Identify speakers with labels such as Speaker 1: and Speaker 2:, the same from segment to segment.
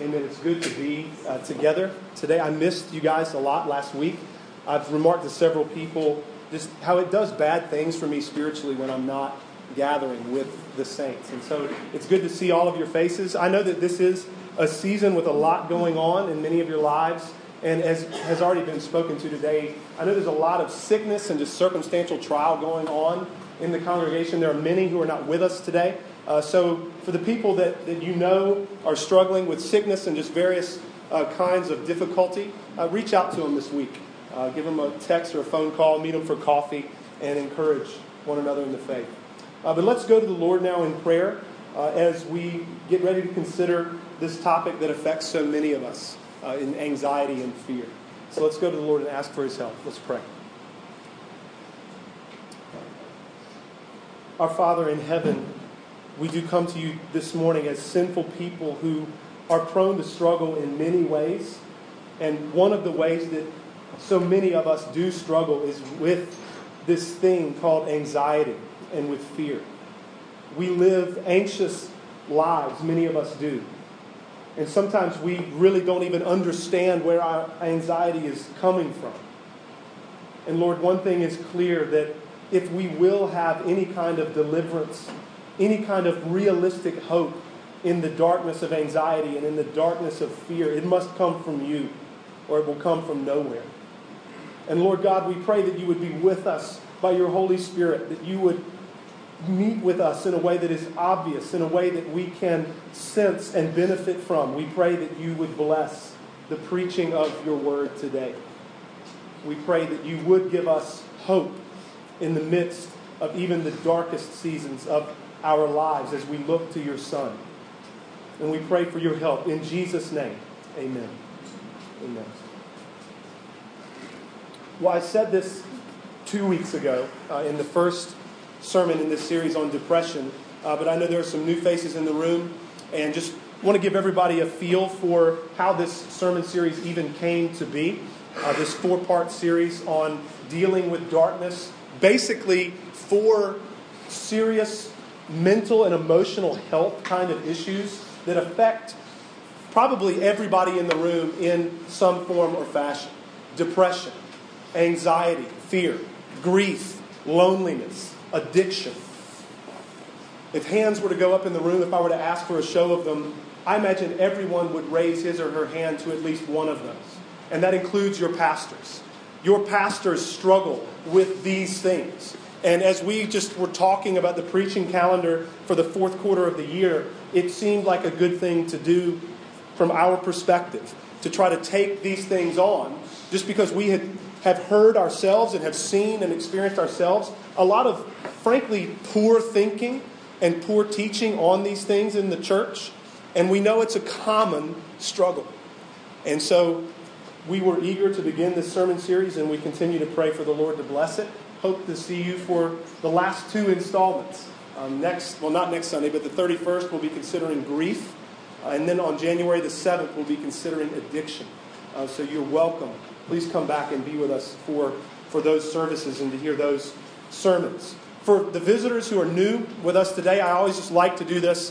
Speaker 1: Amen. It's good to be uh, together today. I missed you guys a lot last week. I've remarked to several people just how it does bad things for me spiritually when I'm not gathering with the saints. And so it's good to see all of your faces. I know that this is a season with a lot going on in many of your lives. And as has already been spoken to today, I know there's a lot of sickness and just circumstantial trial going on in the congregation. There are many who are not with us today. Uh, so, for the people that, that you know are struggling with sickness and just various uh, kinds of difficulty, uh, reach out to them this week. Uh, give them a text or a phone call, meet them for coffee, and encourage one another in the faith. Uh, but let's go to the Lord now in prayer uh, as we get ready to consider this topic that affects so many of us in anxiety and fear. So, let's go to the Lord and ask for his help. Let's pray. Our Father in heaven, we do come to you this morning as sinful people who are prone to struggle in many ways. And one of the ways that so many of us do struggle is with this thing called anxiety and with fear. We live anxious lives, many of us do. And sometimes we really don't even understand where our anxiety is coming from. And Lord, one thing is clear that if we will have any kind of deliverance any kind of realistic hope in the darkness of anxiety and in the darkness of fear. It must come from you, or it will come from nowhere. And Lord God, we pray that you would be with us by your Holy Spirit, that you would meet with us in a way that is obvious, in a way that we can sense and benefit from. We pray that you would bless the preaching of your word today. We pray that you would give us hope in the midst of even the darkest seasons of our lives as we look to your Son. And we pray for your help. In Jesus' name, amen. Amen. Well, I said this two weeks ago uh, in the first sermon in this series on depression, uh, but I know there are some new faces in the room, and just want to give everybody a feel for how this sermon series even came to be. Uh, this four part series on dealing with darkness. Basically, four serious mental and emotional health kind of issues that affect probably everybody in the room in some form or fashion depression, anxiety, fear, grief, loneliness, addiction. If hands were to go up in the room, if I were to ask for a show of them, I imagine everyone would raise his or her hand to at least one of those. And that includes your pastors. Your pastors struggle with these things. And as we just were talking about the preaching calendar for the fourth quarter of the year, it seemed like a good thing to do from our perspective to try to take these things on just because we had, have heard ourselves and have seen and experienced ourselves a lot of, frankly, poor thinking and poor teaching on these things in the church. And we know it's a common struggle. And so we were eager to begin this sermon series, and we continue to pray for the Lord to bless it hope to see you for the last two installments. Um, next, well, not next Sunday, but the 31st, we'll be considering grief. Uh, and then on January the 7th, we'll be considering addiction. Uh, so you're welcome. Please come back and be with us for, for those services and to hear those sermons. For the visitors who are new with us today, I always just like to do this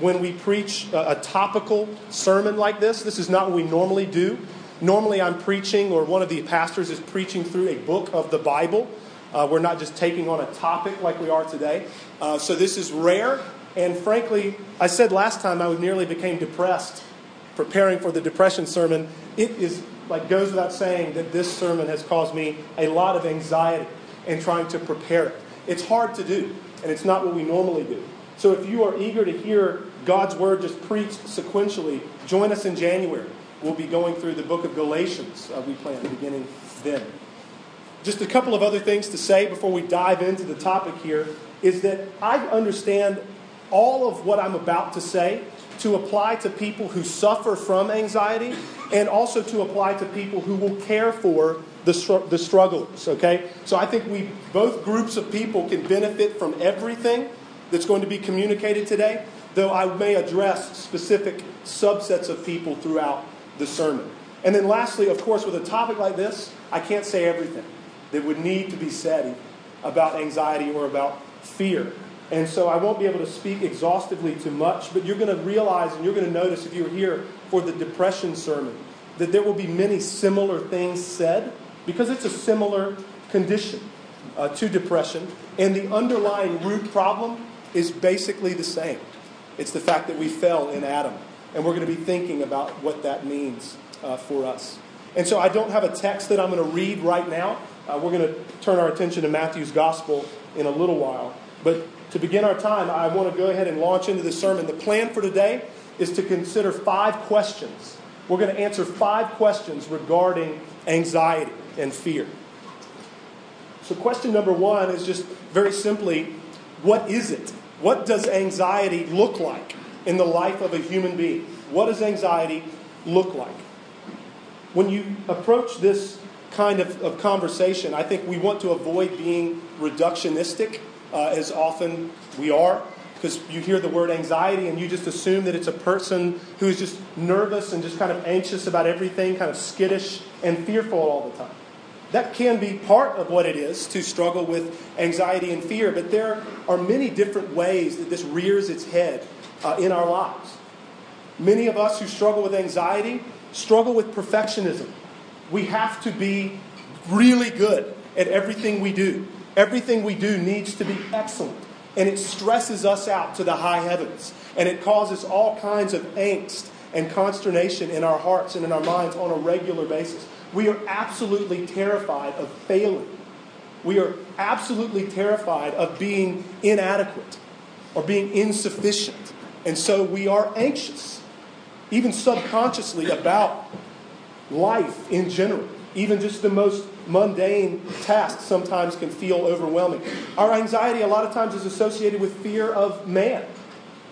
Speaker 1: when we preach a, a topical sermon like this. This is not what we normally do. Normally, I'm preaching, or one of the pastors is preaching through a book of the Bible. Uh, we're not just taking on a topic like we are today. Uh, so this is rare. And frankly, I said last time I nearly became depressed preparing for the depression sermon. It is like goes without saying that this sermon has caused me a lot of anxiety in trying to prepare it. It's hard to do, and it's not what we normally do. So if you are eager to hear God's word just preached sequentially, join us in January. We'll be going through the book of Galatians, uh, we plan, beginning then. Just a couple of other things to say before we dive into the topic here is that I understand all of what I'm about to say to apply to people who suffer from anxiety and also to apply to people who will care for the, the strugglers, okay? So I think we, both groups of people, can benefit from everything that's going to be communicated today, though I may address specific subsets of people throughout the sermon. And then, lastly, of course, with a topic like this, I can't say everything that would need to be said about anxiety or about fear. And so I won't be able to speak exhaustively to much, but you're going to realize and you're going to notice if you're here for the depression sermon that there will be many similar things said because it's a similar condition uh, to depression. And the underlying root problem is basically the same it's the fact that we fell in Adam. And we're going to be thinking about what that means uh, for us. And so I don't have a text that I'm going to read right now. Uh, we're going to turn our attention to Matthew's gospel in a little while. But to begin our time, I want to go ahead and launch into this sermon. The plan for today is to consider five questions. We're going to answer five questions regarding anxiety and fear. So, question number one is just very simply what is it? What does anxiety look like in the life of a human being? What does anxiety look like? When you approach this kind of, of conversation, I think we want to avoid being reductionistic uh, as often we are because you hear the word anxiety and you just assume that it's a person who is just nervous and just kind of anxious about everything, kind of skittish and fearful all the time. That can be part of what it is to struggle with anxiety and fear, but there are many different ways that this rears its head uh, in our lives. Many of us who struggle with anxiety struggle with perfectionism. We have to be really good at everything we do. Everything we do needs to be excellent. And it stresses us out to the high heavens. And it causes all kinds of angst and consternation in our hearts and in our minds on a regular basis. We are absolutely terrified of failing. We are absolutely terrified of being inadequate or being insufficient. And so we are anxious, even subconsciously, about life in general. Even just the most mundane tasks sometimes can feel overwhelming. Our anxiety, a lot of times, is associated with fear of man,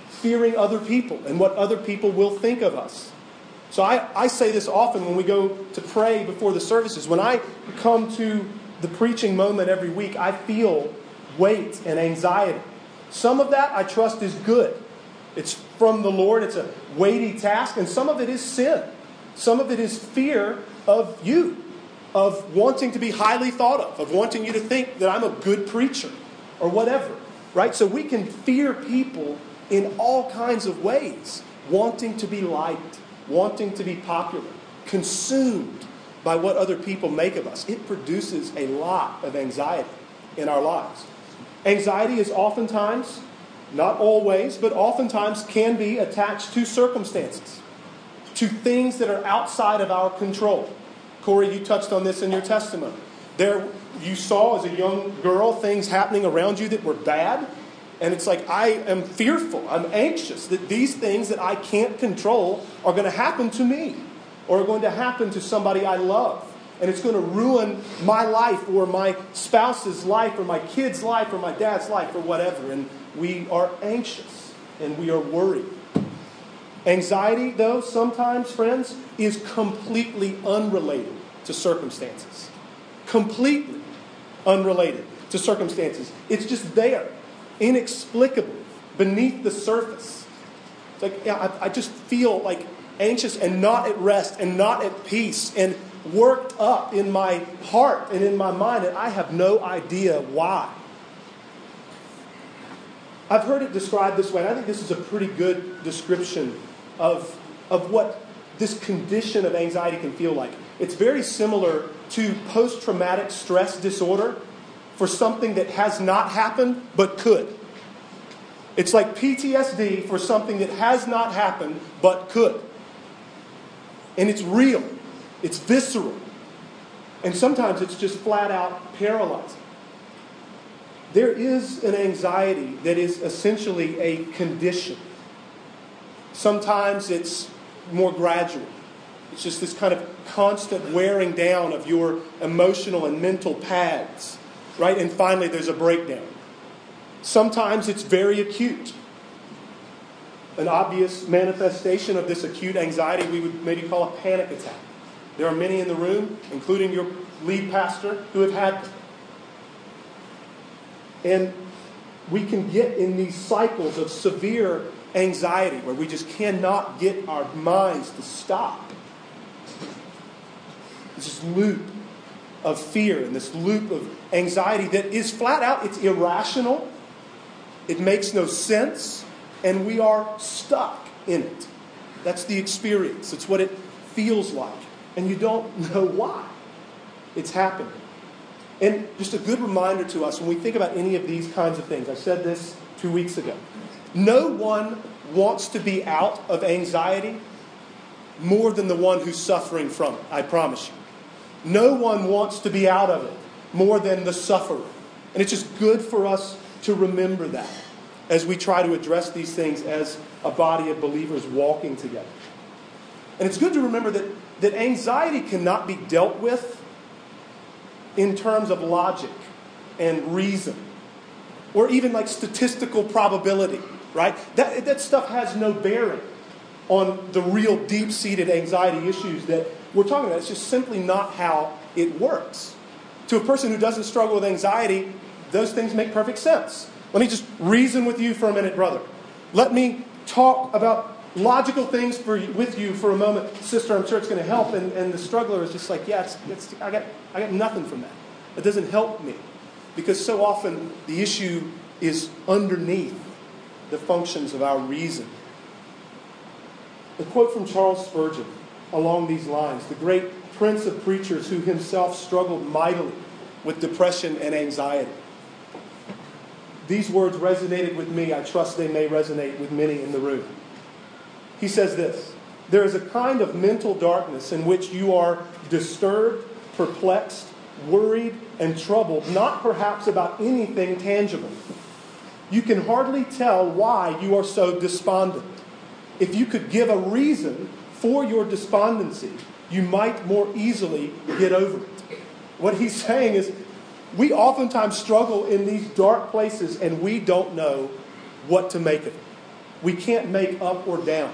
Speaker 1: fearing other people and what other people will think of us. So I, I say this often when we go to pray before the services. When I come to the preaching moment every week, I feel weight and anxiety. Some of that I trust is good. It's from the Lord, it's a weighty task, and some of it is sin. Some of it is fear of you of wanting to be highly thought of, of wanting you to think that I'm a good preacher or whatever, right? So we can fear people in all kinds of ways, wanting to be liked, wanting to be popular, consumed by what other people make of us. It produces a lot of anxiety in our lives. Anxiety is oftentimes, not always, but oftentimes can be attached to circumstances, to things that are outside of our control. Corey, you touched on this in your testimony. There, you saw as a young girl things happening around you that were bad, and it's like, I am fearful, I'm anxious that these things that I can't control are going to happen to me or are going to happen to somebody I love. And it's going to ruin my life or my spouse's life or my kid's life or my dad's life or whatever. And we are anxious and we are worried. Anxiety, though, sometimes, friends, is completely unrelated to circumstances. Completely unrelated to circumstances. It's just there, inexplicably, beneath the surface. It's like, yeah, I, I just feel like anxious and not at rest and not at peace and worked up in my heart and in my mind, and I have no idea why. I've heard it described this way, and I think this is a pretty good description of, of what this condition of anxiety can feel like. It's very similar to post traumatic stress disorder for something that has not happened but could. It's like PTSD for something that has not happened but could. And it's real, it's visceral. And sometimes it's just flat out paralyzing. There is an anxiety that is essentially a condition Sometimes it's more gradual. It's just this kind of constant wearing down of your emotional and mental pads, right? And finally, there's a breakdown. Sometimes it's very acute. An obvious manifestation of this acute anxiety we would maybe call a panic attack. There are many in the room, including your lead pastor, who have had them. And we can get in these cycles of severe anxiety where we just cannot get our minds to stop. this loop of fear and this loop of anxiety that is flat out, it's irrational. it makes no sense, and we are stuck in it. That's the experience. It's what it feels like. And you don't know why it's happening. And just a good reminder to us when we think about any of these kinds of things, I said this two weeks ago. No one wants to be out of anxiety more than the one who's suffering from it, I promise you. No one wants to be out of it more than the sufferer. And it's just good for us to remember that as we try to address these things as a body of believers walking together. And it's good to remember that, that anxiety cannot be dealt with in terms of logic and reason or even like statistical probability, right? That, that stuff has no bearing on the real deep seated anxiety issues that we're talking about. It's just simply not how it works. To a person who doesn't struggle with anxiety, those things make perfect sense. Let me just reason with you for a minute, brother. Let me talk about logical things for, with you for a moment. Sister, I'm sure it's going to help. And, and the struggler is just like, yeah, it's, it's, I, got, I got nothing from that. It doesn't help me. Because so often the issue is underneath the functions of our reason. A quote from Charles Spurgeon along these lines the great prince of preachers who himself struggled mightily with depression and anxiety. These words resonated with me. I trust they may resonate with many in the room. He says this There is a kind of mental darkness in which you are disturbed, perplexed, worried, and troubled, not perhaps about anything tangible. You can hardly tell why you are so despondent. If you could give a reason for your despondency, you might more easily get over it. What he's saying is, we oftentimes struggle in these dark places and we don't know what to make of it. We can't make up or down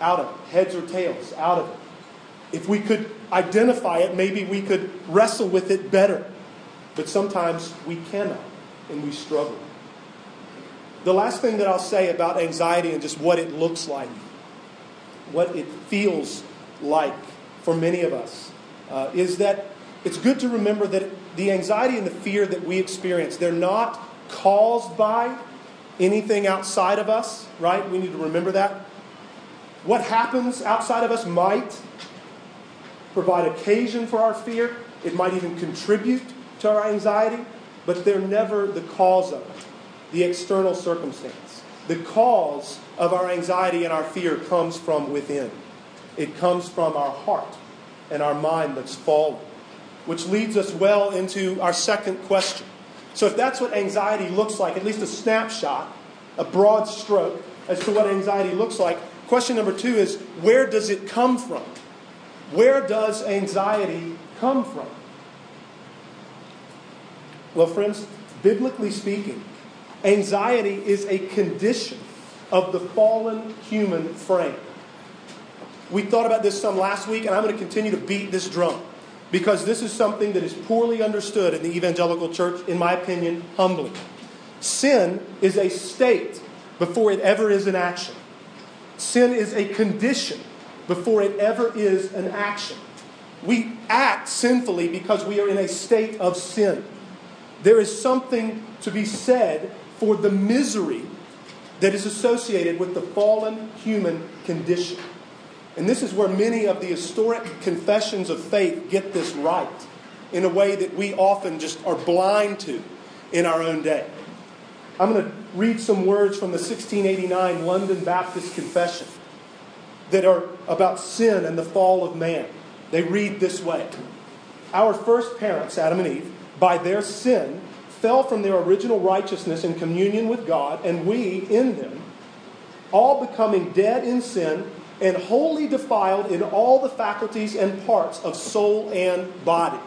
Speaker 1: out of it, heads or tails out of it. If we could identify it, maybe we could wrestle with it better. But sometimes we cannot and we struggle. The last thing that I'll say about anxiety and just what it looks like, what it feels like for many of us, uh, is that it's good to remember that the anxiety and the fear that we experience, they're not caused by anything outside of us, right? We need to remember that. What happens outside of us might provide occasion for our fear, it might even contribute to our anxiety, but they're never the cause of it, the external circumstance. The cause of our anxiety and our fear comes from within. It comes from our heart and our mind that's fallen which leads us well into our second question. So, if that's what anxiety looks like, at least a snapshot, a broad stroke as to what anxiety looks like, question number two is where does it come from? Where does anxiety come from? Well, friends, biblically speaking, anxiety is a condition of the fallen human frame. We thought about this some last week, and I'm going to continue to beat this drum because this is something that is poorly understood in the evangelical church, in my opinion, humbly. Sin is a state before it ever is an action. Sin is a condition before it ever is an action. We act sinfully because we are in a state of sin. There is something to be said for the misery that is associated with the fallen human condition. And this is where many of the historic confessions of faith get this right in a way that we often just are blind to in our own day. I'm going to read some words from the 1689 London Baptist Confession that are about sin and the fall of man. They read this way Our first parents, Adam and Eve, by their sin, fell from their original righteousness in communion with God, and we in them, all becoming dead in sin and wholly defiled in all the faculties and parts of soul and body.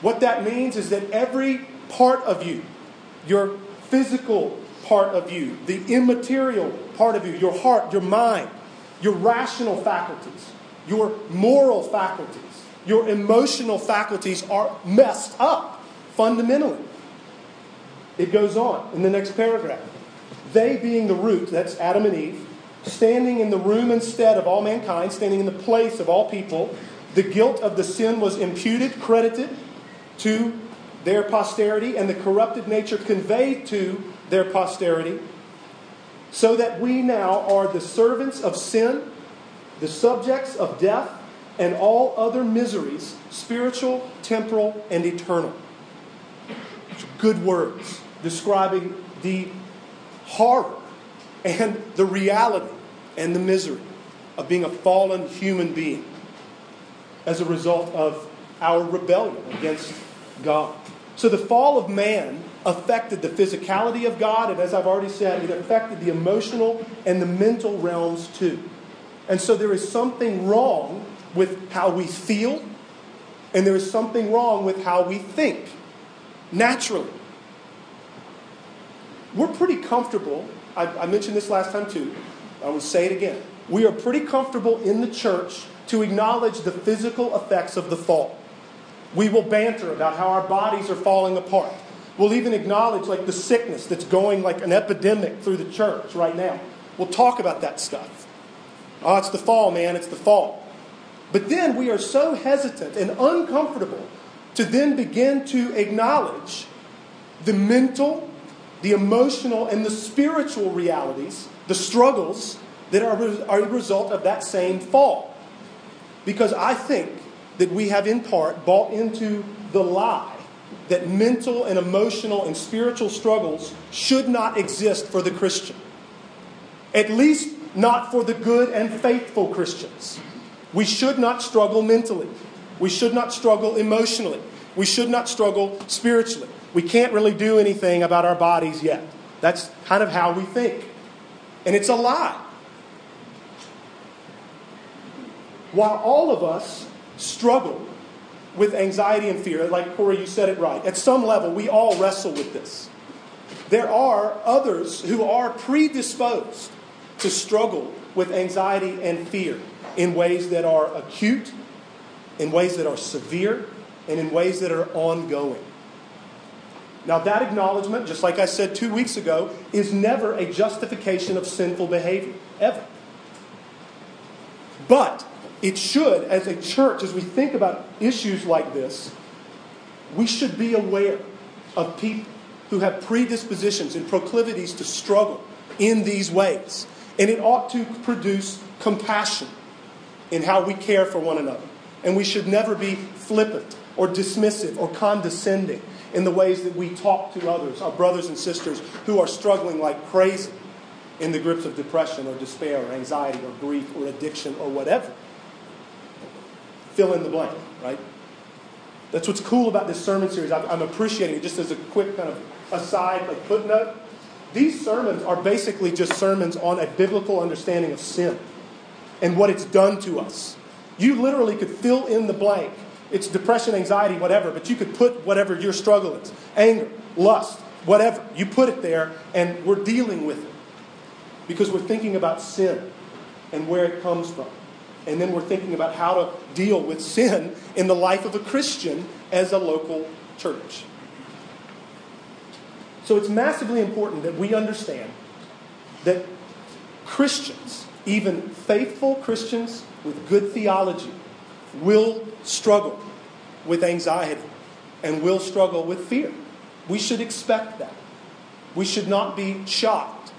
Speaker 1: What that means is that every part of you, your physical part of you, the immaterial part of you, your heart, your mind, your rational faculties, your moral faculties, your emotional faculties are messed up fundamentally. It goes on in the next paragraph. They being the root, that's Adam and Eve, standing in the room instead of all mankind, standing in the place of all people, the guilt of the sin was imputed, credited to their posterity, and the corrupted nature conveyed to their posterity, so that we now are the servants of sin, the subjects of death, and all other miseries, spiritual, temporal, and eternal. Good words describing the horror and the reality and the misery of being a fallen human being as a result of our rebellion against God. So the fall of man affected the physicality of God, and as I've already said, it affected the emotional and the mental realms too. And so there is something wrong with how we feel, and there is something wrong with how we think naturally. We're pretty comfortable. I, I mentioned this last time too. I will say it again. We are pretty comfortable in the church to acknowledge the physical effects of the fall. We will banter about how our bodies are falling apart. We'll even acknowledge like the sickness that's going like an epidemic through the church right now. We'll talk about that stuff. Oh, it's the fall, man, it's the fall. But then we are so hesitant and uncomfortable to then begin to acknowledge the mental, the emotional, and the spiritual realities, the struggles that are, are a result of that same fall. Because I think that we have in part bought into the lie that mental and emotional and spiritual struggles should not exist for the Christian. At least not for the good and faithful Christians. We should not struggle mentally. We should not struggle emotionally. We should not struggle spiritually. We can't really do anything about our bodies yet. That's kind of how we think. And it's a lie. While all of us struggle with anxiety and fear, like Corey, you said it right, at some level we all wrestle with this. There are others who are predisposed to struggle with anxiety and fear in ways that are acute, in ways that are severe, and in ways that are ongoing. Now, that acknowledgement, just like I said two weeks ago, is never a justification of sinful behavior, ever. But it should, as a church, as we think about issues like this, we should be aware of people who have predispositions and proclivities to struggle in these ways. And it ought to produce compassion in how we care for one another. And we should never be flippant or dismissive or condescending in the ways that we talk to others, our brothers and sisters who are struggling like crazy in the grips of depression or despair or anxiety or grief or addiction or whatever fill in the blank, right? That's what's cool about this sermon series. I'm appreciating it just as a quick kind of aside, like footnote. These sermons are basically just sermons on a biblical understanding of sin and what it's done to us. You literally could fill in the blank. It's depression, anxiety, whatever, but you could put whatever your struggle is anger, lust, whatever. You put it there, and we're dealing with it because we're thinking about sin and where it comes from. And then we're thinking about how to deal with sin in the life of a Christian as a local church. So it's massively important that we understand that Christians, even faithful Christians with good theology, will struggle with anxiety and will struggle with fear. We should expect that. We should not be shocked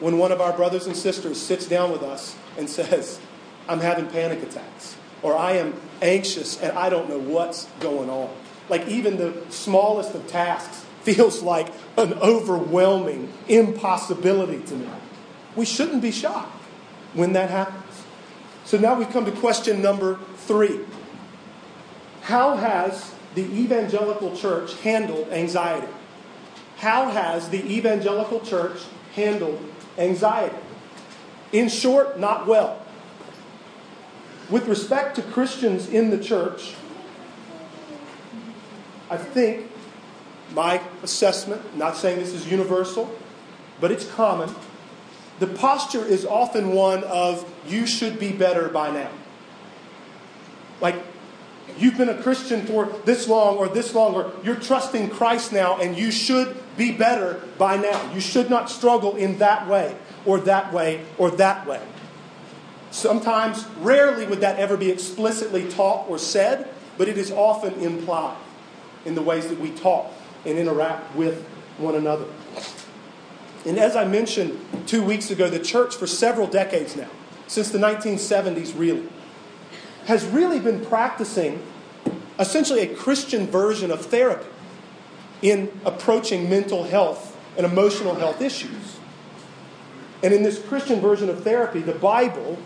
Speaker 1: when one of our brothers and sisters sits down with us and says, I'm having panic attacks. Or I am anxious and I don't know what's going on. Like even the smallest of tasks feels like an overwhelming impossibility to me. We shouldn't be shocked when that happens. So now we come to question number three How has the evangelical church handled anxiety? How has the evangelical church handled anxiety? In short, not well. With respect to Christians in the church, I think my assessment, not saying this is universal, but it's common, the posture is often one of, you should be better by now. Like, you've been a Christian for this long or this long, or you're trusting Christ now, and you should be better by now. You should not struggle in that way, or that way, or that way. Sometimes, rarely would that ever be explicitly taught or said, but it is often implied in the ways that we talk and interact with one another. And as I mentioned two weeks ago, the church for several decades now, since the 1970s really, has really been practicing essentially a Christian version of therapy in approaching mental health and emotional health issues. And in this Christian version of therapy, the Bible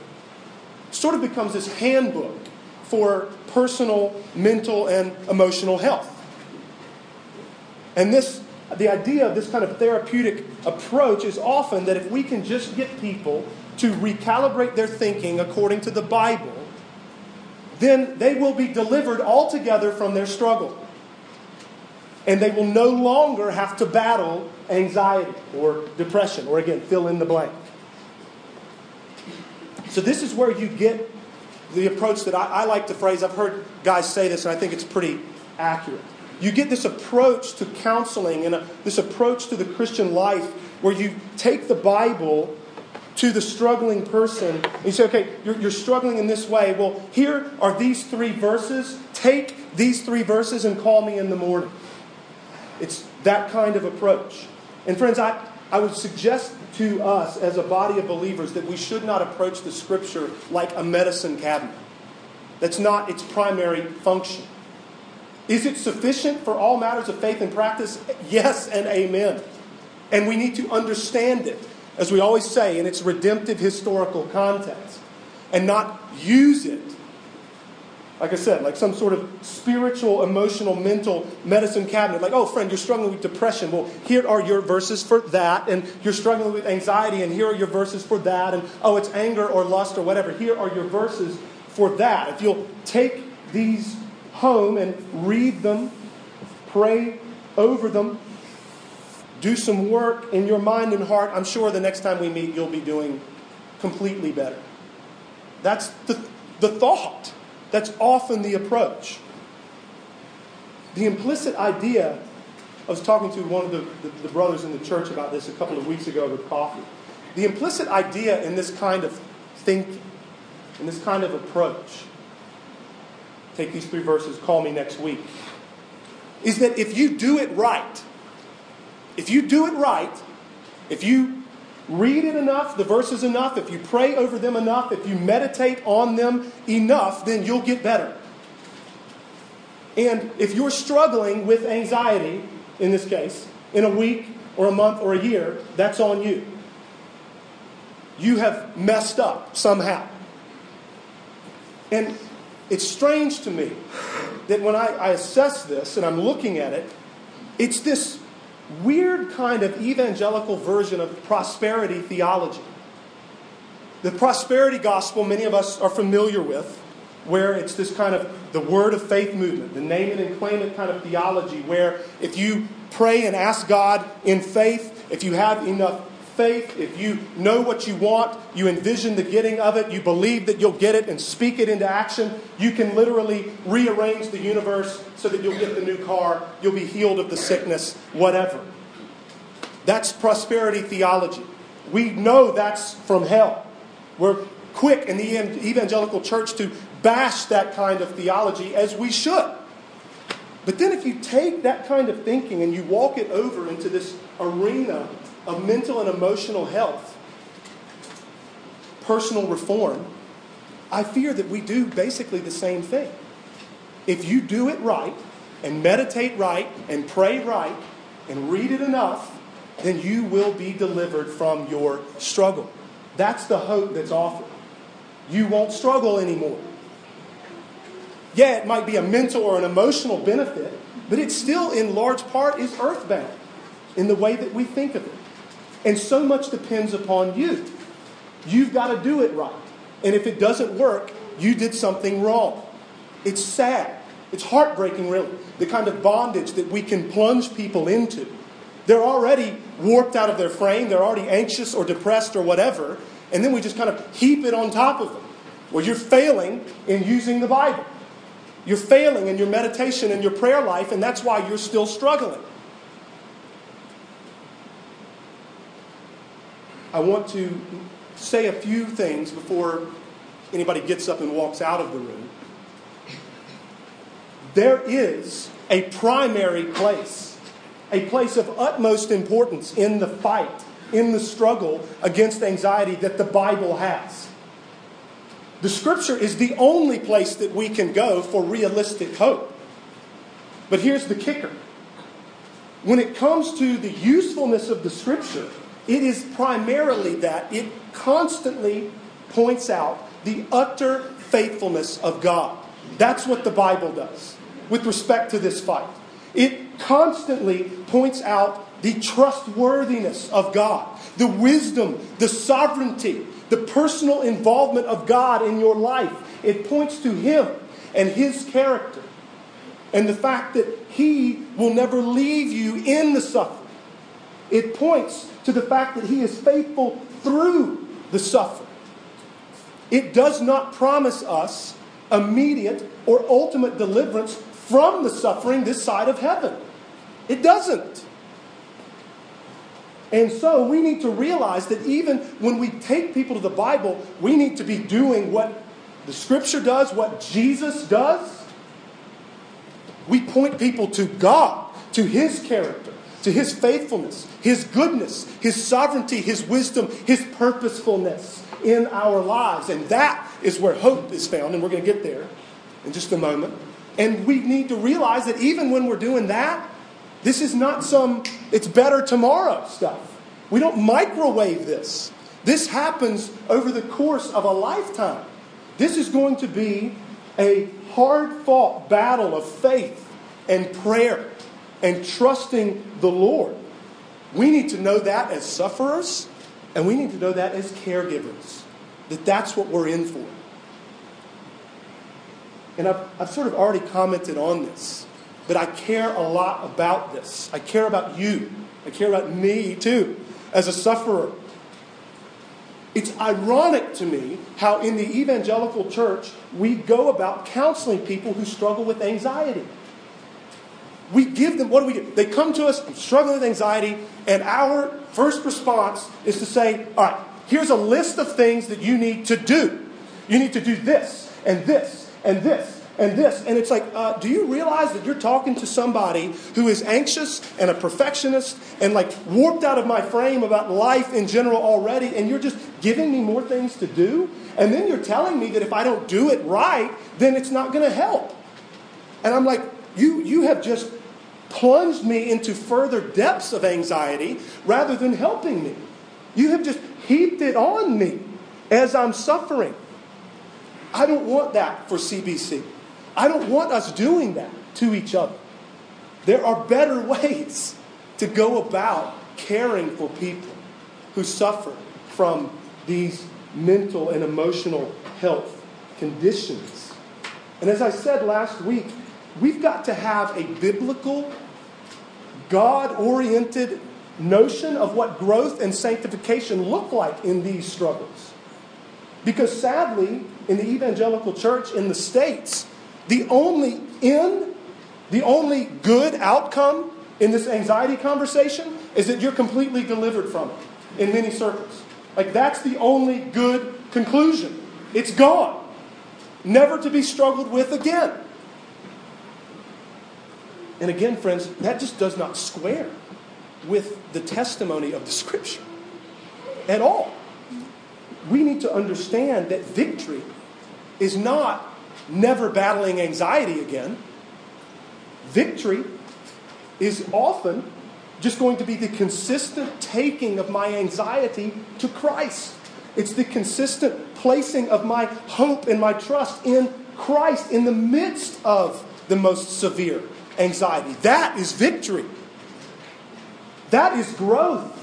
Speaker 1: sort of becomes this handbook for personal, mental, and emotional health. And this, the idea of this kind of therapeutic approach is often that if we can just get people to recalibrate their thinking according to the Bible, then they will be delivered altogether from their struggle. And they will no longer have to battle anxiety or depression, or again, fill in the blank. So, this is where you get the approach that I, I, like to phrase. I've heard guys say this, and I think it's pretty accurate. You get this approach to counseling and a, this approach to the Christian life where you take the Bible to the struggling person and you say, okay, you're, you're struggling in this way. Well, here are these three verses. Take these three verses and call me in the morning. It's that kind of approach. And friends, I, I would suggest to us as a body of believers that we should not approach the scripture like a medicine cabinet. That's not its primary function. Is it sufficient for all matters of faith and practice? Yes and amen. And we need to understand it, as we always say, in its redemptive historical context, and not use it like I said, like some sort of spiritual, emotional, mental medicine cabinet. Like, oh, friend, you're struggling with depression. Well, here are your verses for that. And you're struggling with anxiety, and here are your verses for that. And oh, it's anger or lust or whatever. Here are your verses for that. If you'll take these home and read them, pray over them, do some work in your mind and heart, I'm sure the next time we meet, you'll be doing completely better. That's the, the thought. That's often the approach. The implicit idea, I was talking to one of the, the, the, brothers in the church about this a couple of weeks ago over coffee. The implicit idea in this kind of thinking, in this kind of approach, take these three verses, call me next week, is that if you do it right, if you do it right, if you read it enough, the verses enough, if you pray over them enough, if you meditate on them enough, then you'll get better. And if you're struggling with anxiety, in this case, in a week or a month or a year, that's on you. You have messed up somehow. And it's strange to me that when I, I assess this and I'm looking at it, it's this weird kind of evangelical version of prosperity theology. The prosperity gospel, many of us are familiar with, where it's this kind of the word of faith movement, the name it and claim it kind of theology, where if you pray and ask God in faith, if you have enough faith, if you know what you want, you envision the getting of it, you believe that you'll get it and speak it into action, you can literally rearrange the universe so that you'll get the new car, you'll be healed of the sickness, whatever. That's prosperity theology. We know that's from hell. We're quick in the evangelical church to bash that kind of theology as we should. But then, if you take that kind of thinking and you walk it over into this arena of mental and emotional health, personal reform, I fear that we do basically the same thing. If you do it right, and meditate right, and pray right, and read it enough, then you will be delivered from your struggle. That's the hope that's offered. You won't struggle anymore. Yeah, it might be a mental or an emotional benefit, but it still, in large part, is earthbound in the way that we think of it. And so much depends upon you. You've got to do it right. And if it doesn't work, you did something wrong. It's sad. It's heartbreaking, really, the kind of bondage that we can plunge people into. They're already warped out of their frame, they're already anxious or depressed or whatever, and then we just kind of heap it on top of them. Well, you're failing in using the Bible. You're failing in your meditation and your prayer life, and that's why you're still struggling. I want to say a few things before anybody gets up and walks out of the room. There is a primary place, a place of utmost importance in the fight in the struggle against anxiety that the Bible has. The scripture is the only place that we can go for realistic hope. But here's the kicker when it comes to the usefulness of the scripture, it is primarily that it constantly points out the utter faithfulness of God. That's what the Bible does with respect to this fight. It constantly points out the trustworthiness of God, the wisdom, the sovereignty, the personal involvement of God in your life. It points to Him and His character and the fact that He will never leave you in the suffering. It points to the fact that He is faithful through the suffering. It does not promise us immediate or ultimate deliverance from the suffering this side of heaven. It doesn't. And so we need to realize that even when we take people to the Bible, we need to be doing what the Scripture does, what Jesus does. We point people to God, to His character, to His faithfulness, His goodness, His sovereignty, His wisdom, His purposefulness in our lives. And that is where hope is found, and we're going to get there in just a moment. And we need to realize that even when we're doing that, this is not some it's better tomorrow stuff. We don't microwave this. This happens over the course of a lifetime. This is going to be a hard fought battle of faith and prayer and trusting the Lord. We need to know that as sufferers, and we need to know that as caregivers, that that's what we're in for. And I've, I've sort of already commented on this, but I care a lot about this. I care about you. I care about me too, as a sufferer. It's ironic to me how in the evangelical church we go about counseling people who struggle with anxiety. We give them, what do we do? They come to us struggling with anxiety, and our first response is to say, All right, here's a list of things that you need to do. You need to do this, and this, and this, and this. And it's like, uh, do you realize that you're talking to somebody who is anxious and a perfectionist and like warped out of my frame about life in general already, and you're just giving me more things to do? And then you're telling me that if I don't do it right, then it's not going to help. And I'm like, you, you have just plunged me into further depths of anxiety rather than helping me. You have just heaped it on me as I'm suffering. I don't want that for CBC. I don't want us doing that to each other. There are better ways to go about caring for people who suffer from these mental and emotional health conditions. And as I said last week, we've got to have a biblical, God oriented notion of what growth and sanctification look like in these struggles. Because sadly, in the evangelical church in the States, the only in, the only good outcome in this anxiety conversation is that you're completely delivered from it in many circles. Like that's the only good conclusion. It's gone. Never to be struggled with again. And again, friends, that just does not square with the testimony of the scripture at all. We need to understand that victory is not never battling anxiety again. Victory is often just going to be the consistent taking of my anxiety to Christ. It's the consistent placing of my hope and my trust in Christ in the midst of the most severe anxiety. That is victory. That is growth.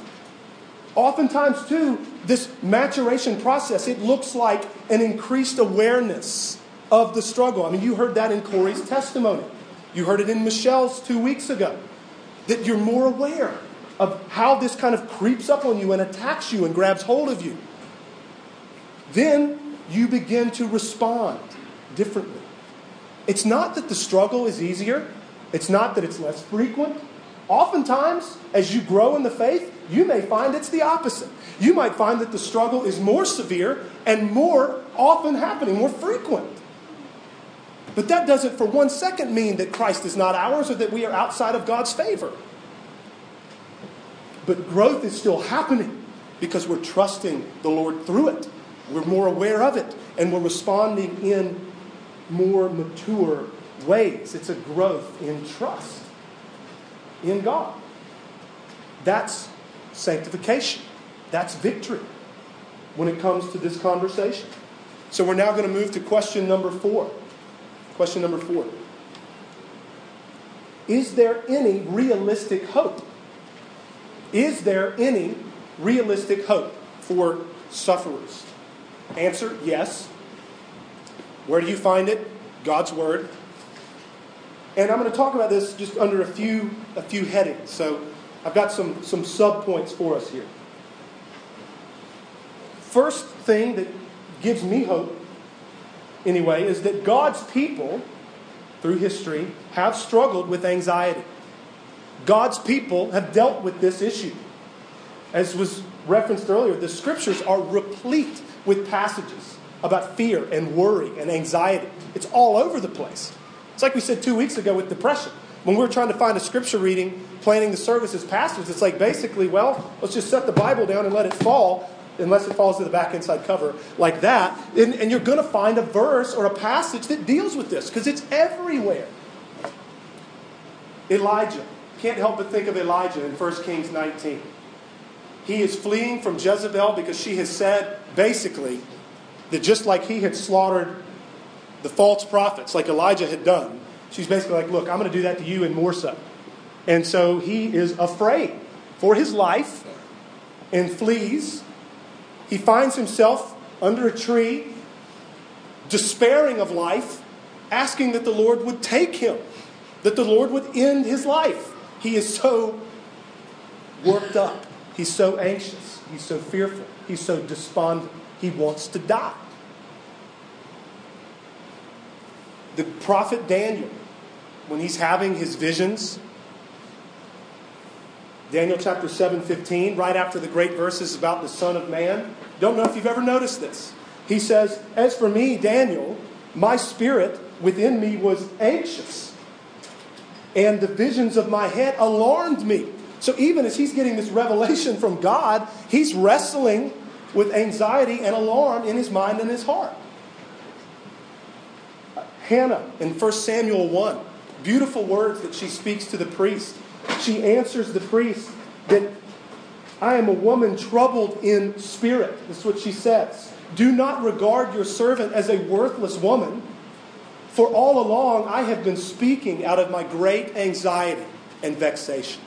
Speaker 1: Oftentimes, too, this maturation process, it looks like an increased awareness of the struggle. I mean, you heard that in Corey's testimony. You heard it in Michelle's two weeks ago. That you're more aware of how this kind of creeps up on you and attacks you and grabs hold of you. Then you begin to respond differently. It's not that the struggle is easier, it's not that it's less frequent. Oftentimes, as you grow in the faith, you may find it's the opposite. You might find that the struggle is more severe and more often happening, more frequent. But that doesn't for one second mean that Christ is not ours or that we are outside of God's favor. But growth is still happening because we're trusting the Lord through it. We're more aware of it, and we're responding in more mature ways. It's a growth in trust in God. That's sanctification. That's victory when it comes to this conversation. So we're now going to move to question number four. Question number four Is there any realistic hope? Is there any realistic hope for sufferers? Answer yes. Where do you find it? God's Word. And I'm going to talk about this just under a few, a few headings. So I've got some, some sub points for us here. First thing that gives me hope, anyway, is that God's people, through history, have struggled with anxiety. God's people have dealt with this issue. As was referenced earlier, the scriptures are replete with passages about fear and worry and anxiety. It's all over the place. It's like we said two weeks ago with depression. When we were trying to find a scripture reading, planning the service as pastors, it's like basically, well, let's just set the Bible down and let it fall, unless it falls to the back inside cover like that. And, and you're going to find a verse or a passage that deals with this because it's everywhere. Elijah. Can't help but think of Elijah in 1 Kings 19. He is fleeing from Jezebel because she has said, basically, that just like he had slaughtered the false prophets, like Elijah had done, she's basically like, look, I'm going to do that to you and more so. And so he is afraid for his life and flees. He finds himself under a tree, despairing of life, asking that the Lord would take him, that the Lord would end his life. He is so worked up. He's so anxious. He's so fearful. He's so despondent. He wants to die. The prophet Daniel, when he's having his visions, Daniel chapter 7, 15, right after the great verses about the Son of Man. Don't know if you've ever noticed this. He says, As for me, Daniel, my spirit within me was anxious, and the visions of my head alarmed me. So even as he's getting this revelation from God, he's wrestling with anxiety and alarm in his mind and his heart. Hannah in 1 Samuel 1, beautiful words that she speaks to the priest. She answers the priest that I am a woman troubled in spirit. This is what she says. Do not regard your servant as a worthless woman, for all along I have been speaking out of my great anxiety and vexation.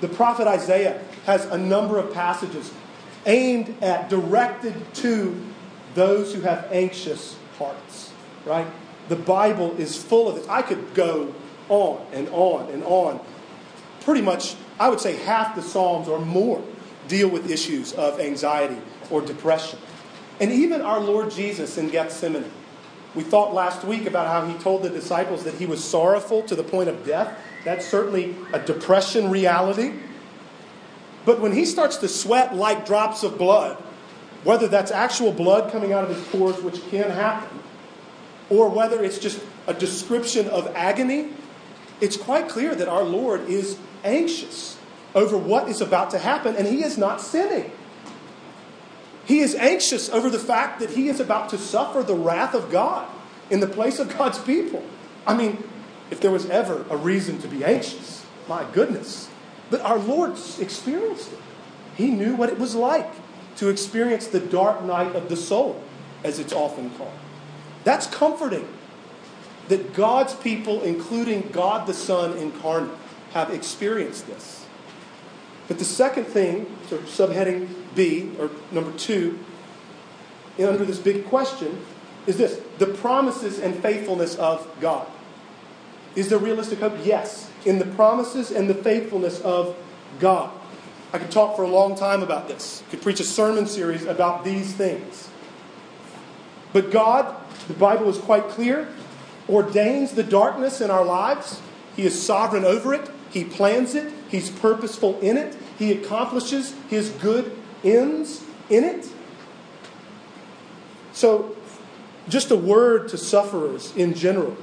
Speaker 1: The prophet Isaiah has a number of passages aimed at, directed to those who have anxious hearts, right? The Bible is full of this. I could go on and on and on. Pretty much, I would say half the Psalms or more deal with issues of anxiety or depression. And even our Lord Jesus in Gethsemane. We thought last week about how he told the disciples that he was sorrowful to the point of death. That's certainly a depression reality. But when he starts to sweat like drops of blood, whether that's actual blood coming out of his pores, which can happen, or whether it's just a description of agony, it's quite clear that our Lord is anxious over what is about to happen, and he is not sinning. He is anxious over the fact that he is about to suffer the wrath of God in the place of God's people. I mean, if there was ever a reason to be anxious, my goodness, but our Lord experienced it. He knew what it was like to experience the dark night of the soul, as it's often called. That's comforting that God's people, including God the Son incarnate, have experienced this. But the second thing, so subheading B, or number two, under this big question, is this the promises and faithfulness of God. Is there realistic hope? Yes in the promises and the faithfulness of God. I could talk for a long time about this. Could preach a sermon series about these things. But God, the Bible is quite clear, ordains the darkness in our lives. He is sovereign over it. He plans it. He's purposeful in it. He accomplishes his good ends in it. So, just a word to sufferers in general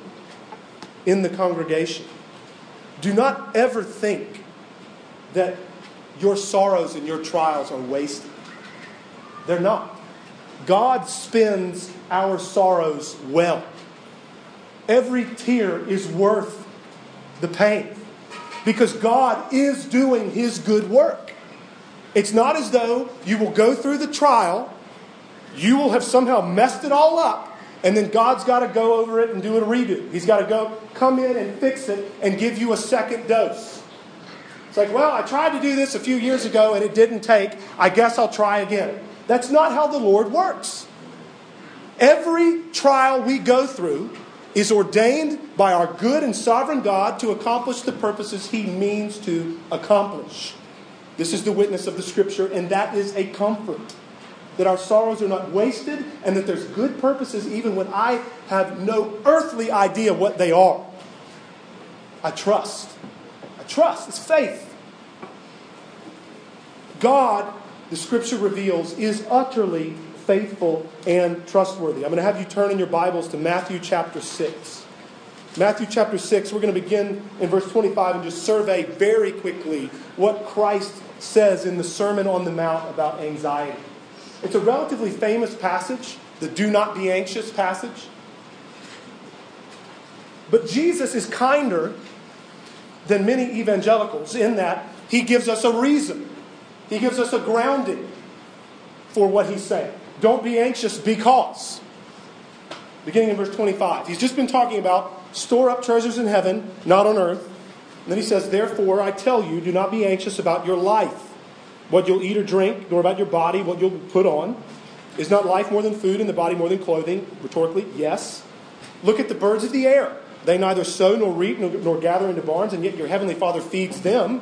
Speaker 1: in the congregation. Do not ever think that your sorrows and your trials are wasted. They're not. God spends our sorrows well. Every tear is worth the pain because God is doing His good work. It's not as though you will go through the trial, you will have somehow messed it all up, and then God's got to go over it and do a redo. He's got to go come in and fix it and give you a second dose. It's like, well, I tried to do this a few years ago and it didn't take. I guess I'll try again. That's not how the Lord works. Every trial we go through is ordained by our good and sovereign God to accomplish the purposes he means to accomplish. This is the witness of the scripture, and that is a comfort. That our sorrows are not wasted, and that there's good purposes even when I have no earthly idea what they are. I trust. I trust. It's faith. God, the scripture reveals, is utterly faithful and trustworthy. I'm going to have you turn in your Bibles to Matthew chapter 6. Matthew chapter 6, we're going to begin in verse 25 and just survey very quickly what Christ says in the Sermon on the Mount about anxiety. It's a relatively famous passage, the do not be anxious passage. But Jesus is kinder than many evangelicals in that he gives us a reason, he gives us a grounding for what he's saying. Don't be anxious because. Beginning in verse 25. He's just been talking about store up treasures in heaven, not on earth. And then he says, Therefore, I tell you, do not be anxious about your life, what you'll eat or drink, nor about your body, what you'll put on. Is not life more than food and the body more than clothing? Rhetorically, yes. Look at the birds of the air. They neither sow nor reap nor, nor gather into barns, and yet your heavenly Father feeds them.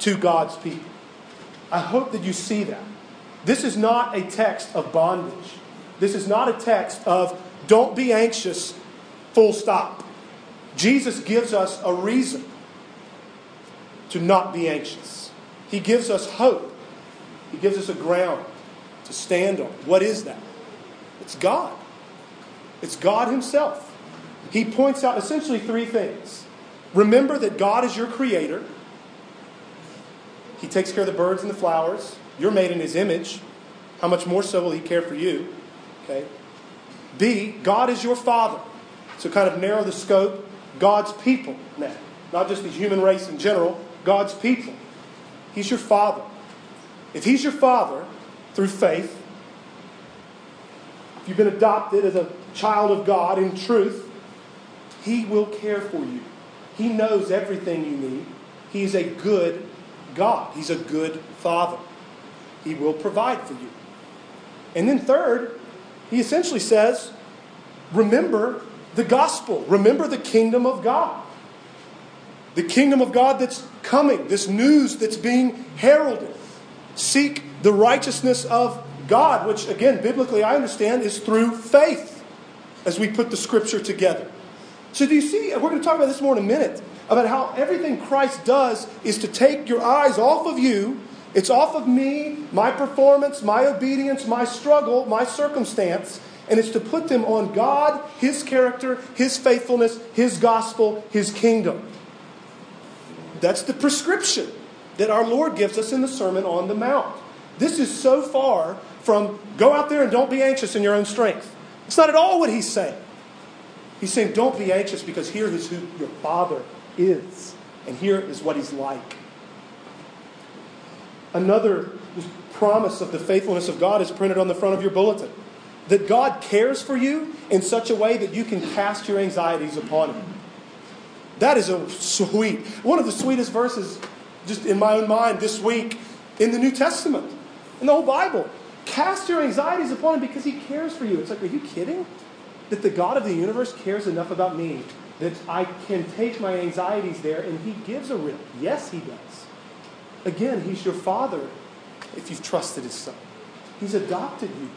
Speaker 1: to God's people. I hope that you see that. This is not a text of bondage. This is not a text of don't be anxious, full stop. Jesus gives us a reason to not be anxious. He gives us hope. He gives us a ground to stand on. What is that? It's God. It's God Himself. He points out essentially three things. Remember that God is your creator. He takes care of the birds and the flowers. You're made in His image. How much more so will He care for you? Okay. B, God is your Father. So kind of narrow the scope. God's people now. Not just the human race in general, God's people. He's your Father. If He's your Father through faith, if you've been adopted as a child of God in truth, He will care for you. He knows everything you need. He is a good God. He's a good father. He will provide for you. And then, third, he essentially says, remember the gospel, remember the kingdom of God. The kingdom of God that's coming, this news that's being heralded. Seek the righteousness of God, which, again, biblically, I understand is through faith as we put the scripture together. So, do you see? We're going to talk about this more in a minute about how everything Christ does is to take your eyes off of you. It's off of me, my performance, my obedience, my struggle, my circumstance, and it's to put them on God, His character, His faithfulness, His gospel, His kingdom. That's the prescription that our Lord gives us in the Sermon on the Mount. This is so far from go out there and don't be anxious in your own strength. It's not at all what He's saying. He's saying, don't be anxious because here is who your Father is. And here is what he's like. Another promise of the faithfulness of God is printed on the front of your bulletin that God cares for you in such a way that you can cast your anxieties upon Him. That is a sweet, one of the sweetest verses just in my own mind this week in the New Testament, in the whole Bible. Cast your anxieties upon Him because He cares for you. It's like, are you kidding? That the God of the universe cares enough about me that I can take my anxieties there and He gives a rip. Yes, He does. Again, He's your Father if you've trusted His Son. He's adopted you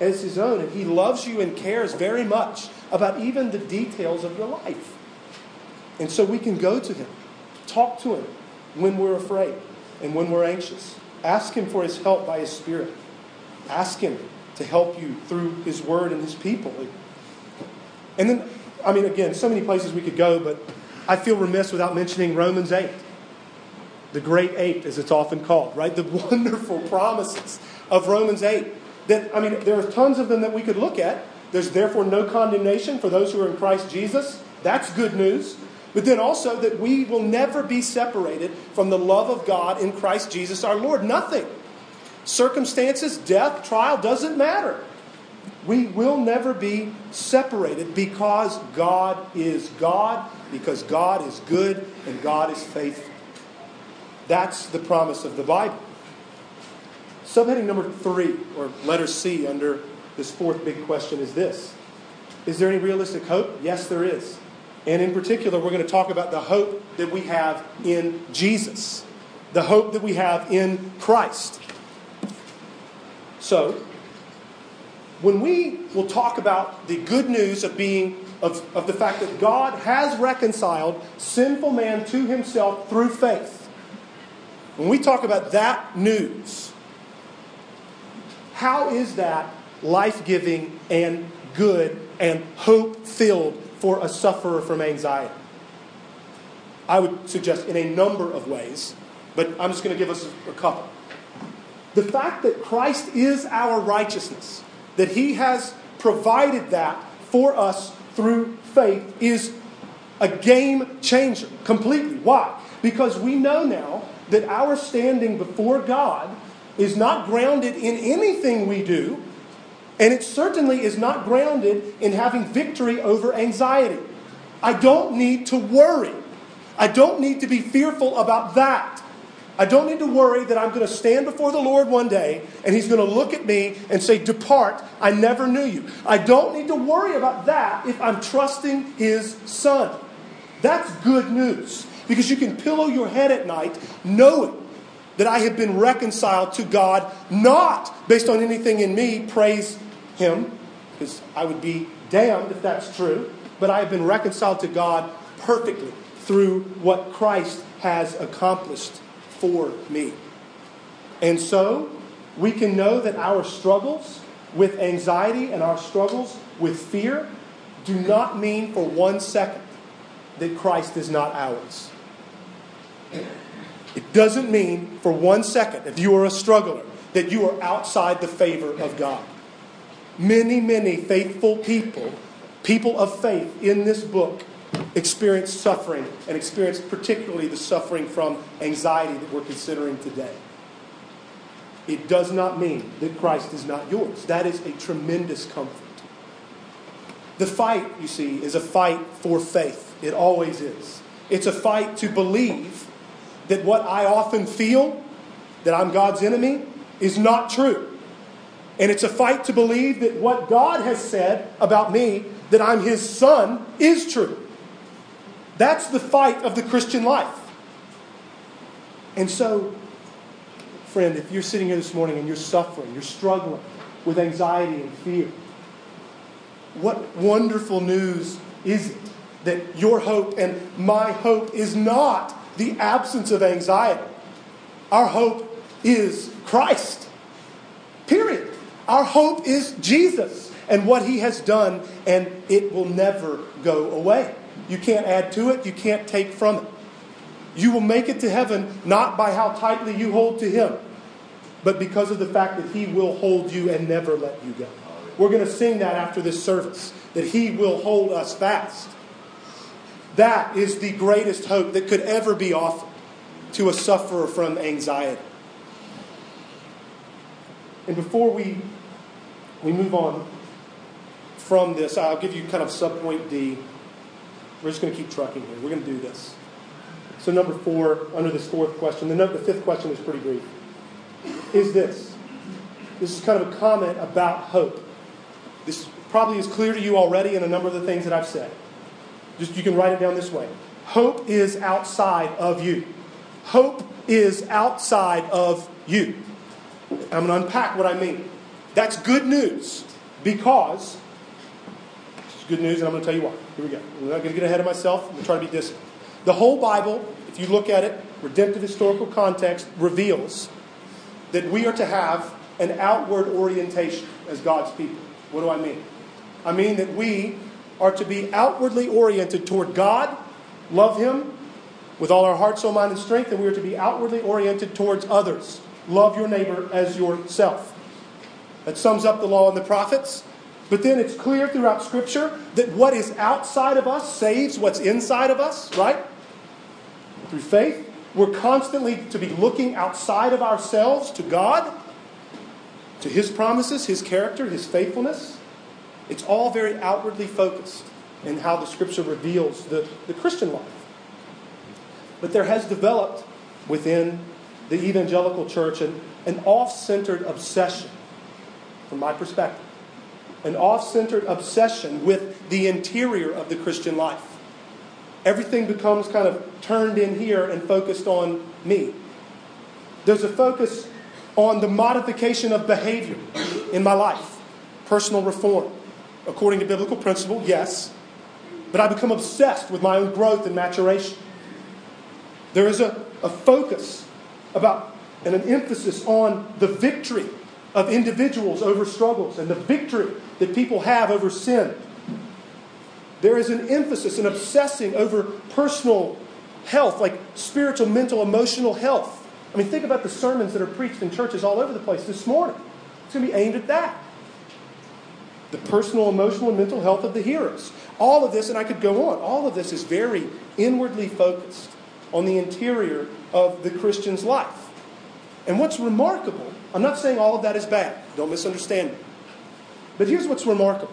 Speaker 1: as His own, and He loves you and cares very much about even the details of your life. And so we can go to Him, talk to Him when we're afraid and when we're anxious. Ask Him for His help by His Spirit. Ask Him to help you through His Word and His people. And then, I mean, again, so many places we could go, but I feel remiss without mentioning Romans 8. The great eight, as it's often called, right? The wonderful promises of Romans 8. That, I mean, there are tons of them that we could look at. There's therefore no condemnation for those who are in Christ Jesus. That's good news. But then also that we will never be separated from the love of God in Christ Jesus our Lord. Nothing. Circumstances, death, trial, doesn't matter. We will never be separated because God is God, because God is good, and God is faithful. That's the promise of the Bible. Subheading number three, or letter C under this fourth big question, is this Is there any realistic hope? Yes, there is. And in particular, we're going to talk about the hope that we have in Jesus, the hope that we have in Christ. So, when we will talk about the good news of being of, of the fact that God has reconciled sinful man to himself through faith, when we talk about that news, how is that life giving and good and hope filled for a sufferer from anxiety? I would suggest in a number of ways, but I'm just going to give us a couple. The fact that Christ is our righteousness, that he has provided that for us through faith, is a game changer completely. Why? Because we know now that our standing before God is not grounded in anything we do, and it certainly is not grounded in having victory over anxiety. I don't need to worry. I don't need to be fearful about that. I don't need to worry that I'm going to stand before the Lord one day and He's going to look at me and say, Depart, I never knew you. I don't need to worry about that if I'm trusting His Son. That's good news because you can pillow your head at night knowing that I have been reconciled to God, not based on anything in me, praise Him, because I would be damned if that's true, but I have been reconciled to God perfectly through what Christ has accomplished for me. And so, we can know that our struggles with anxiety and our struggles with fear do not mean for one second that Christ is not ours. It doesn't mean for one second, if you are a struggler, that you are outside the favor of God. Many, many faithful people, people of faith in this book, experienced suffering and experience particularly the suffering from anxiety that we're considering today. It does not mean that Christ is not yours. That is a tremendous comfort. The fight, you see, is a fight for faith. It always is. It's a fight to believe that what I often feel, that I'm God's enemy, is not true. And it's a fight to believe that what God has said about me, that I'm His son, is true. That's the fight of the Christian life. And so, friend, if you're sitting here this morning and you're suffering, you're struggling with anxiety and fear, what wonderful news is it that your hope and my hope is not the absence of anxiety? Our hope is Christ. Period. Our hope is Jesus and what he has done, and it will never go away. You can't add to it, you can't take from it. You will make it to heaven not by how tightly you hold to him, but because of the fact that he will hold you and never let you go. We're going to sing that after this service, that he will hold us fast. That is the greatest hope that could ever be offered to a sufferer from anxiety. And before we, we move on from this, I'll give you kind of subpoint D. We're just going to keep trucking here. We're going to do this. So, number four, under this fourth question, the, the fifth question is pretty brief. Is this? This is kind of a comment about hope. This probably is clear to you already in a number of the things that I've said. Just you can write it down this way. Hope is outside of you. Hope is outside of you. I'm going to unpack what I mean. That's good news because it's good news, and I'm going to tell you why. Here we go. I'm not going to get ahead of myself. I'm going to try to be disciplined. The whole Bible, if you look at it, redemptive historical context, reveals that we are to have an outward orientation as God's people. What do I mean? I mean that we are to be outwardly oriented toward God, love Him with all our heart, soul, mind, and strength, and we are to be outwardly oriented towards others. Love your neighbor as yourself. That sums up the law and the prophets. But then it's clear throughout Scripture that what is outside of us saves what's inside of us, right? Through faith. We're constantly to be looking outside of ourselves to God, to His promises, His character, His faithfulness. It's all very outwardly focused in how the Scripture reveals the, the Christian life. But there has developed within the evangelical church an, an off centered obsession, from my perspective, an off centered obsession with the interior of the Christian life. Everything becomes kind of turned in here and focused on me. There's a focus on the modification of behavior in my life, personal reform. According to biblical principle, yes. But I become obsessed with my own growth and maturation. There is a, a focus about and an emphasis on the victory of individuals over struggles and the victory that people have over sin. There is an emphasis, an obsessing over personal health, like spiritual, mental, emotional health. I mean, think about the sermons that are preached in churches all over the place this morning. It's going to be aimed at that. The personal, emotional, and mental health of the hearers. All of this, and I could go on, all of this is very inwardly focused on the interior of the Christian's life. And what's remarkable, I'm not saying all of that is bad, don't misunderstand me. But here's what's remarkable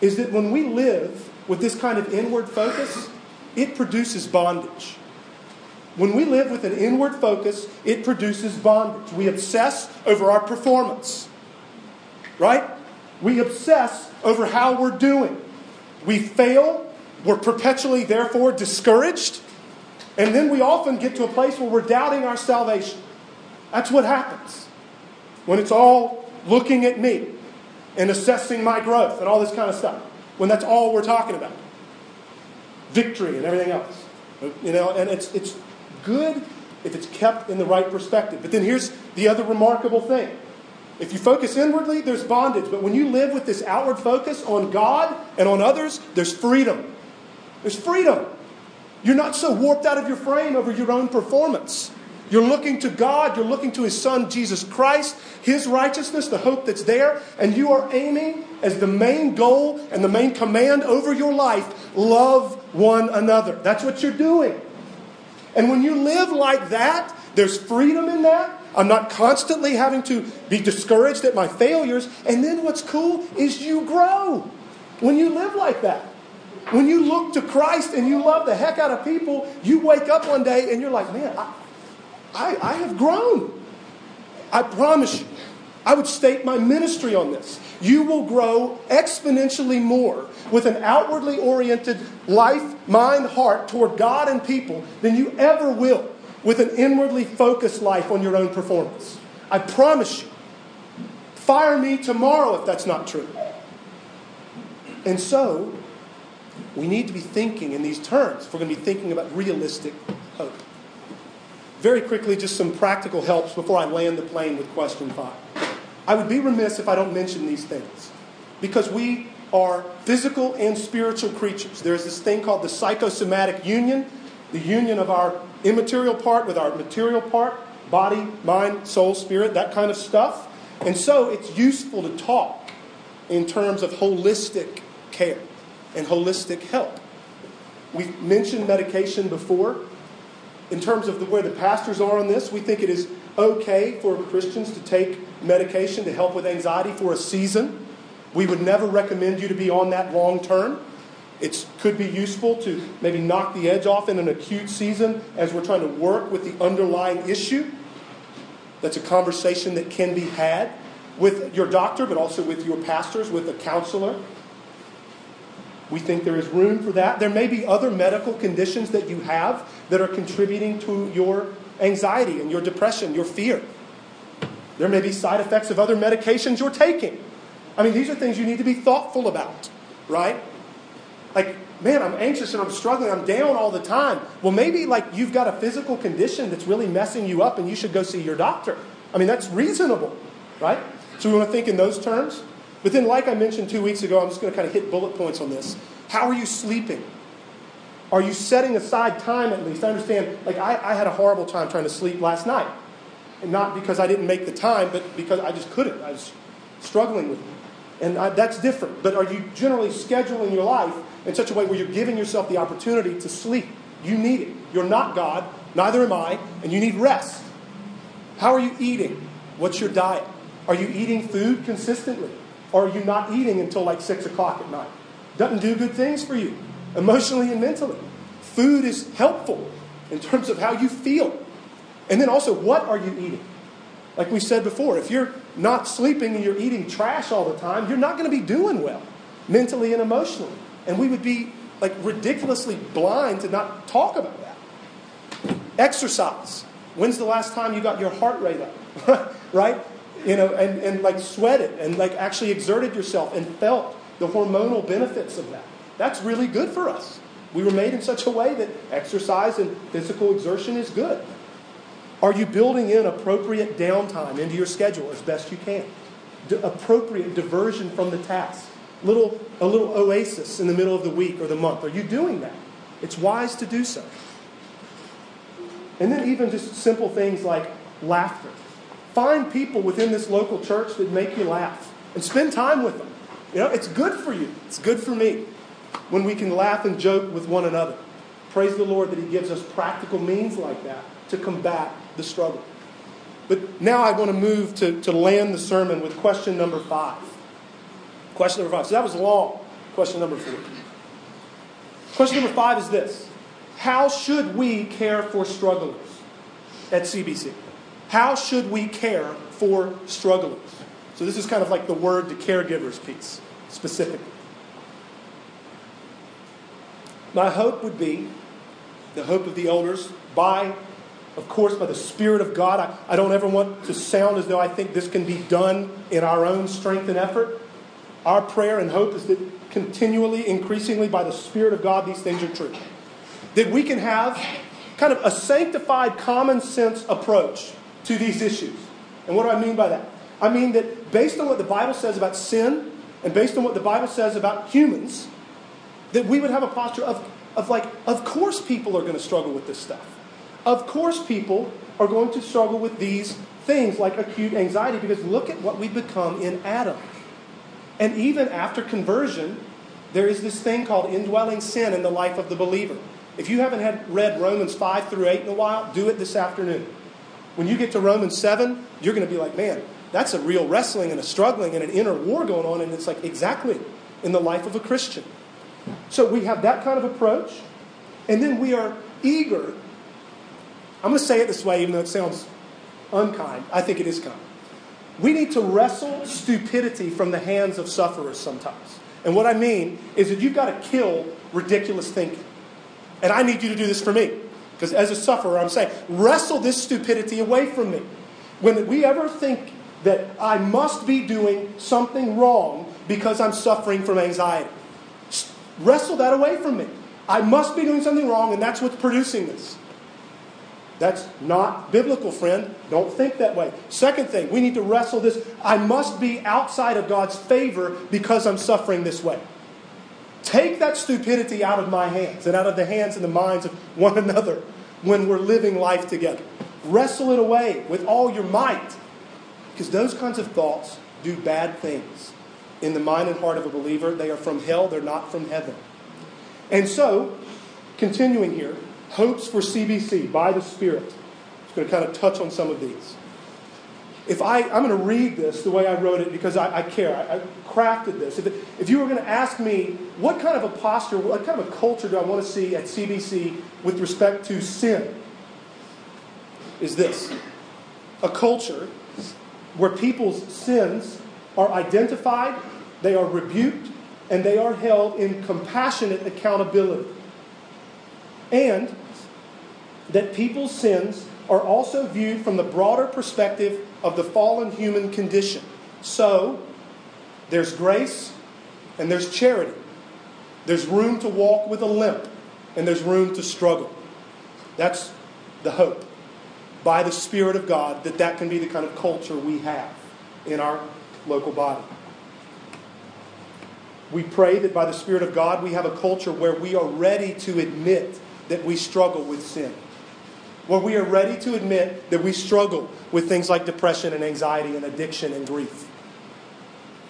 Speaker 1: is that when we live with this kind of inward focus, it produces bondage. When we live with an inward focus, it produces bondage. We obsess over our performance, right? We obsess over how we're doing. We fail. We're perpetually, therefore, discouraged. And then we often get to a place where we're doubting our salvation. That's what happens when it's all looking at me and assessing my growth and all this kind of stuff. When that's all we're talking about victory and everything else. You know, and it's, it's good if it's kept in the right perspective. But then here's the other remarkable thing. If you focus inwardly, there's bondage. But when you live with this outward focus on God and on others, there's freedom. There's freedom. You're not so warped out of your frame over your own performance. You're looking to God, you're looking to His Son, Jesus Christ, His righteousness, the hope that's there, and you are aiming as the main goal and the main command over your life love one another. That's what you're doing. And when you live like that, there's freedom in that. I'm not constantly having to be discouraged at my failures. And then what's cool is you grow when you live like that. When you look to Christ and you love the heck out of people, you wake up one day and you're like, man, I, I, I have grown. I promise you. I would state my ministry on this. You will grow exponentially more with an outwardly oriented life, mind, heart toward God and people than you ever will with an inwardly focused life on your own performance. I promise you. Fire me tomorrow if that's not true. And so, we need to be thinking in these terms if we're going to be thinking about realistic hope. Very quickly, just some practical helps before I land the plane with question five. I would be remiss if I don't mention these things because we are physical and spiritual creatures. There's this thing called the psychosomatic union, the union of our immaterial part with our material part, body, mind, soul, spirit, that kind of stuff. And so it's useful to talk in terms of holistic care and holistic help. We've mentioned medication before. In terms of the, where the pastors are on this, we think it is okay for Christians to take medication to help with anxiety for a season. We would never recommend you to be on that long term. It could be useful to maybe knock the edge off in an acute season as we're trying to work with the underlying issue. That's a conversation that can be had with your doctor, but also with your pastors, with a counselor. We think there is room for that. There may be other medical conditions that you have that are contributing to your anxiety and your depression, your fear. There may be side effects of other medications you're taking. I mean, these are things you need to be thoughtful about, right? Like, man, I'm anxious and I'm struggling, I'm down all the time. Well, maybe like you've got a physical condition that's really messing you up and you should go see your doctor. I mean, that's reasonable, right? So we want to think in those terms. But then, like I mentioned two weeks ago, I'm just going to kind of hit bullet points on this. How are you sleeping? Are you setting aside time at least? I understand, like, I, I had a horrible time trying to sleep last night. And not because I didn't make the time, but because I just couldn't. I was struggling with it. And I, that's different. But are you generally scheduling your life in such a way where you're giving yourself the opportunity to sleep? You need it. You're not God, neither am I, and you need rest. How are you eating? What's your diet? Are you eating food consistently? Are you not eating until like 6 o'clock at night? Doesn't do good things for you, emotionally and mentally. Food is helpful in terms of how you feel. And then also, what are you eating? Like we said before, if you're not sleeping and you're eating trash all the time, you're not going to be doing well mentally and emotionally. And we would be like ridiculously blind to not talk about that. Exercise. When's the last time you got your heart rate up? right? You know, and, and like sweated and like actually exerted yourself and felt the hormonal benefits of that. That's really good for us. We were made in such a way that exercise and physical exertion is good. Are you building in appropriate downtime into your schedule as best you can? D- appropriate diversion from the task. Little, a little oasis in the middle of the week or the month. Are you doing that? It's wise to do so. And then even just simple things like laughter. Find people within this local church that make you laugh and spend time with them. You know, it's good for you. It's good for me when we can laugh and joke with one another. Praise the Lord that He gives us practical means like that to combat the struggle. But now I want to move to, to land the sermon with question number five. Question number five. So that was long. Question number four. Question number five is this How should we care for strugglers at CBC? How should we care for strugglers? So this is kind of like the word to caregivers piece, specifically. My hope would be, the hope of the elders, by of course, by the Spirit of God. I, I don't ever want to sound as though I think this can be done in our own strength and effort. Our prayer and hope is that continually, increasingly, by the Spirit of God, these things are true. That we can have kind of a sanctified, common sense approach to these issues. And what do I mean by that? I mean that based on what the Bible says about sin and based on what the Bible says about humans, that we would have a posture of, of like, of course people are going to struggle with this stuff. Of course, people are going to struggle with these things like acute anxiety because look at what we become in Adam. And even after conversion, there is this thing called indwelling sin in the life of the believer. If you haven't had read Romans 5 through 8 in a while, do it this afternoon. When you get to Romans 7, you're going to be like, man, that's a real wrestling and a struggling and an inner war going on. And it's like, exactly, in the life of a Christian. So we have that kind of approach. And then we are eager I'm going to say it this way, even though it sounds unkind. I think it is kind. We need to wrestle stupidity from the hands of sufferers sometimes. And what I mean is that you've got to kill ridiculous thinking. And I need you to do this for me. Because as a sufferer, I'm saying, wrestle this stupidity away from me. When we ever think that I must be doing something wrong because I'm suffering from anxiety, wrestle that away from me. I must be doing something wrong, and that's what's producing this. That's not biblical, friend. Don't think that way. Second thing, we need to wrestle this. I must be outside of God's favor because I'm suffering this way. Take that stupidity out of my hands and out of the hands and the minds of one another when we're living life together. Wrestle it away with all your might because those kinds of thoughts do bad things in the mind and heart of a believer. They are from hell, they're not from heaven. And so, continuing here, hopes for CBC by the Spirit. I'm going to kind of touch on some of these. If I, I'm going to read this the way I wrote it because I, I care. I, I, crafted this. If, if you were going to ask me what kind of a posture, what kind of a culture do I want to see at CBC with respect to sin, is this a culture where people's sins are identified, they are rebuked, and they are held in compassionate accountability. And that people's sins are also viewed from the broader perspective of the fallen human condition. So, there's grace and there's charity. There's room to walk with a limp and there's room to struggle. That's the hope by the Spirit of God that that can be the kind of culture we have in our local body. We pray that by the Spirit of God we have a culture where we are ready to admit that we struggle with sin where we are ready to admit that we struggle with things like depression and anxiety and addiction and grief.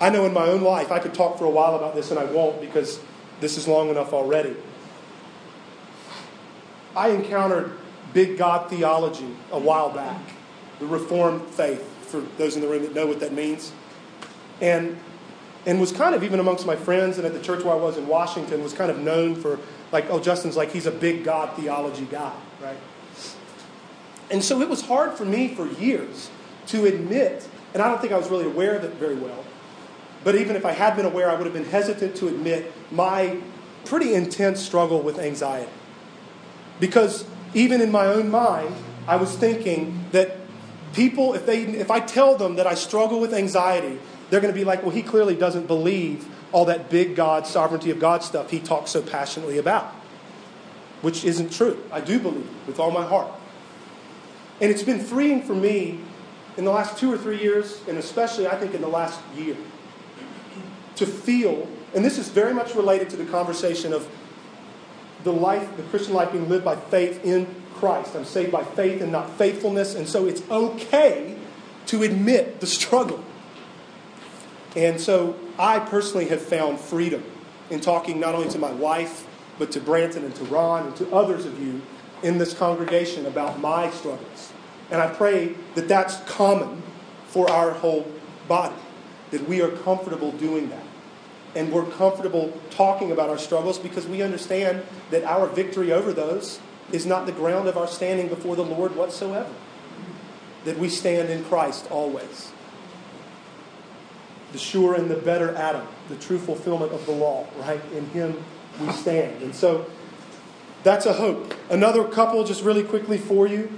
Speaker 1: I know in my own life, I could talk for a while about this and I won't because this is long enough already. I encountered big God theology a while back, the Reformed faith, for those in the room that know what that means. And, and was kind of, even amongst my friends and at the church where I was in Washington, was kind of known for, like, oh, Justin's like, he's a big God theology guy, right? And so it was hard for me for years to admit, and I don't think I was really aware of it very well, but even if I had been aware, I would have been hesitant to admit my pretty intense struggle with anxiety. Because even in my own mind, I was thinking that people, if, they, if I tell them that I struggle with anxiety, they're going to be like, well, he clearly doesn't believe all that big God, sovereignty of God stuff he talks so passionately about, which isn't true. I do believe with all my heart. And it's been freeing for me in the last two or three years, and especially I think in the last year, to feel, and this is very much related to the conversation of the life, the Christian life being lived by faith in Christ. I'm saved by faith and not faithfulness, and so it's okay to admit the struggle. And so I personally have found freedom in talking not only to my wife, but to Branton and to Ron and to others of you in this congregation about my struggles. And I pray that that's common for our whole body, that we are comfortable doing that. And we're comfortable talking about our struggles because we understand that our victory over those is not the ground of our standing before the Lord whatsoever. That we stand in Christ always. The sure and the better Adam, the true fulfillment of the law, right? In Him we stand. And so that's a hope. Another couple, just really quickly for you,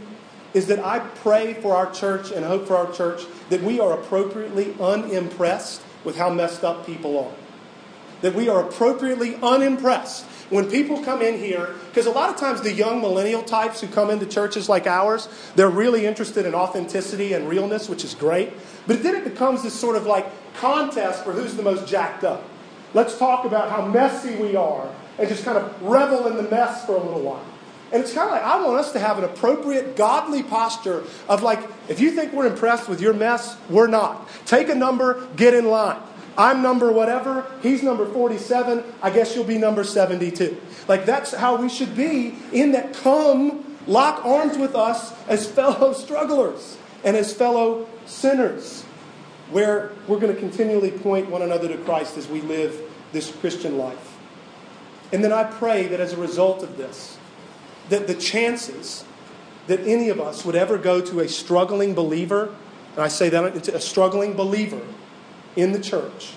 Speaker 1: is that I pray for our church and hope for our church that we are appropriately unimpressed with how messed up people are. That we are appropriately unimpressed when people come in here, because a lot of times the young millennial types who come into churches like ours, they're really interested in authenticity and realness, which is great. But then it becomes this sort of like contest for who's the most jacked up. Let's talk about how messy we are and just kind of revel in the mess for a little while. And it's kind of like I want us to have an appropriate godly posture of like, if you think we're impressed with your mess, we're not. Take a number, get in line. I'm number whatever, he's number 47, I guess you'll be number 72. Like that's how we should be in that come lock arms with us as fellow strugglers and as fellow sinners, where we're going to continually point one another to Christ as we live this Christian life. And then I pray that as a result of this, that the chances that any of us would ever go to a struggling believer, and I say that into a struggling believer in the church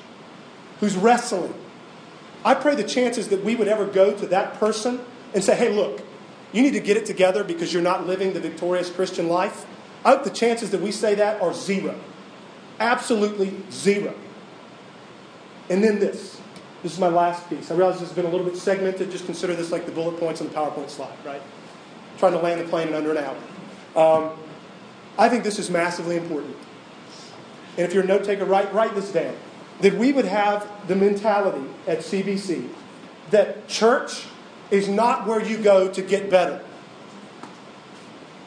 Speaker 1: who's wrestling, I pray the chances that we would ever go to that person and say, hey, look, you need to get it together because you're not living the victorious Christian life. I hope the chances that we say that are zero. Absolutely zero. And then this this is my last piece. I realize this has been a little bit segmented. Just consider this like the bullet points on the PowerPoint slide, right? Trying to land the plane in under an hour. Um, I think this is massively important. And if you're a note taker, write, write this down. That we would have the mentality at CBC that church is not where you go to get better.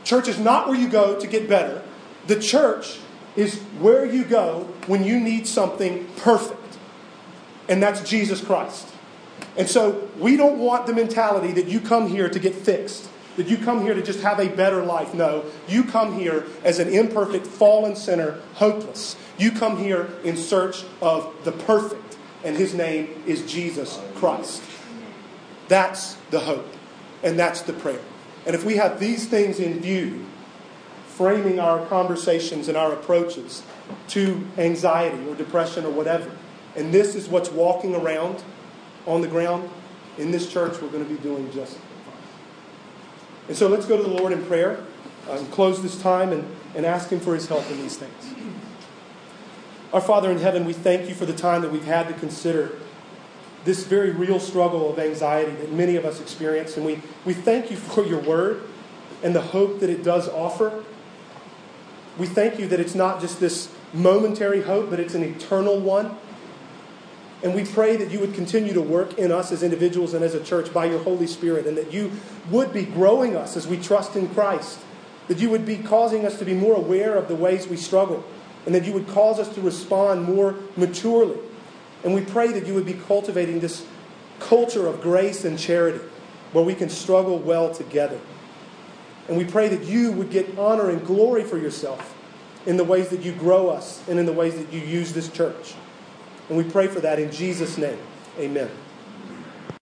Speaker 1: Church is not where you go to get better. The church is where you go when you need something perfect and that's Jesus Christ. And so we don't want the mentality that you come here to get fixed. that you come here to just have a better life. No, you come here as an imperfect, fallen sinner, hopeless. You come here in search of the perfect, and his name is Jesus Christ. That's the hope, and that's the prayer. And if we have these things in view, framing our conversations and our approaches to anxiety or depression or whatever, and this is what's walking around on the ground in this church, we're going to be doing just. And so let's go to the Lord in prayer and close this time and, and ask Him for His help in these things. Our Father in heaven, we thank you for the time that we've had to consider this very real struggle of anxiety that many of us experience. And we, we thank you for your word and the hope that it does offer. We thank you that it's not just this momentary hope, but it's an eternal one. And we pray that you would continue to work in us as individuals and as a church by your Holy Spirit, and that you would be growing us as we trust in Christ, that you would be causing us to be more aware of the ways we struggle, and that you would cause us to respond more maturely. And we pray that you would be cultivating this culture of grace and charity where we can struggle well together. And we pray that you would get honor and glory for yourself in the ways that you grow us and in the ways that you use this church. And we pray for that in Jesus' name. Amen.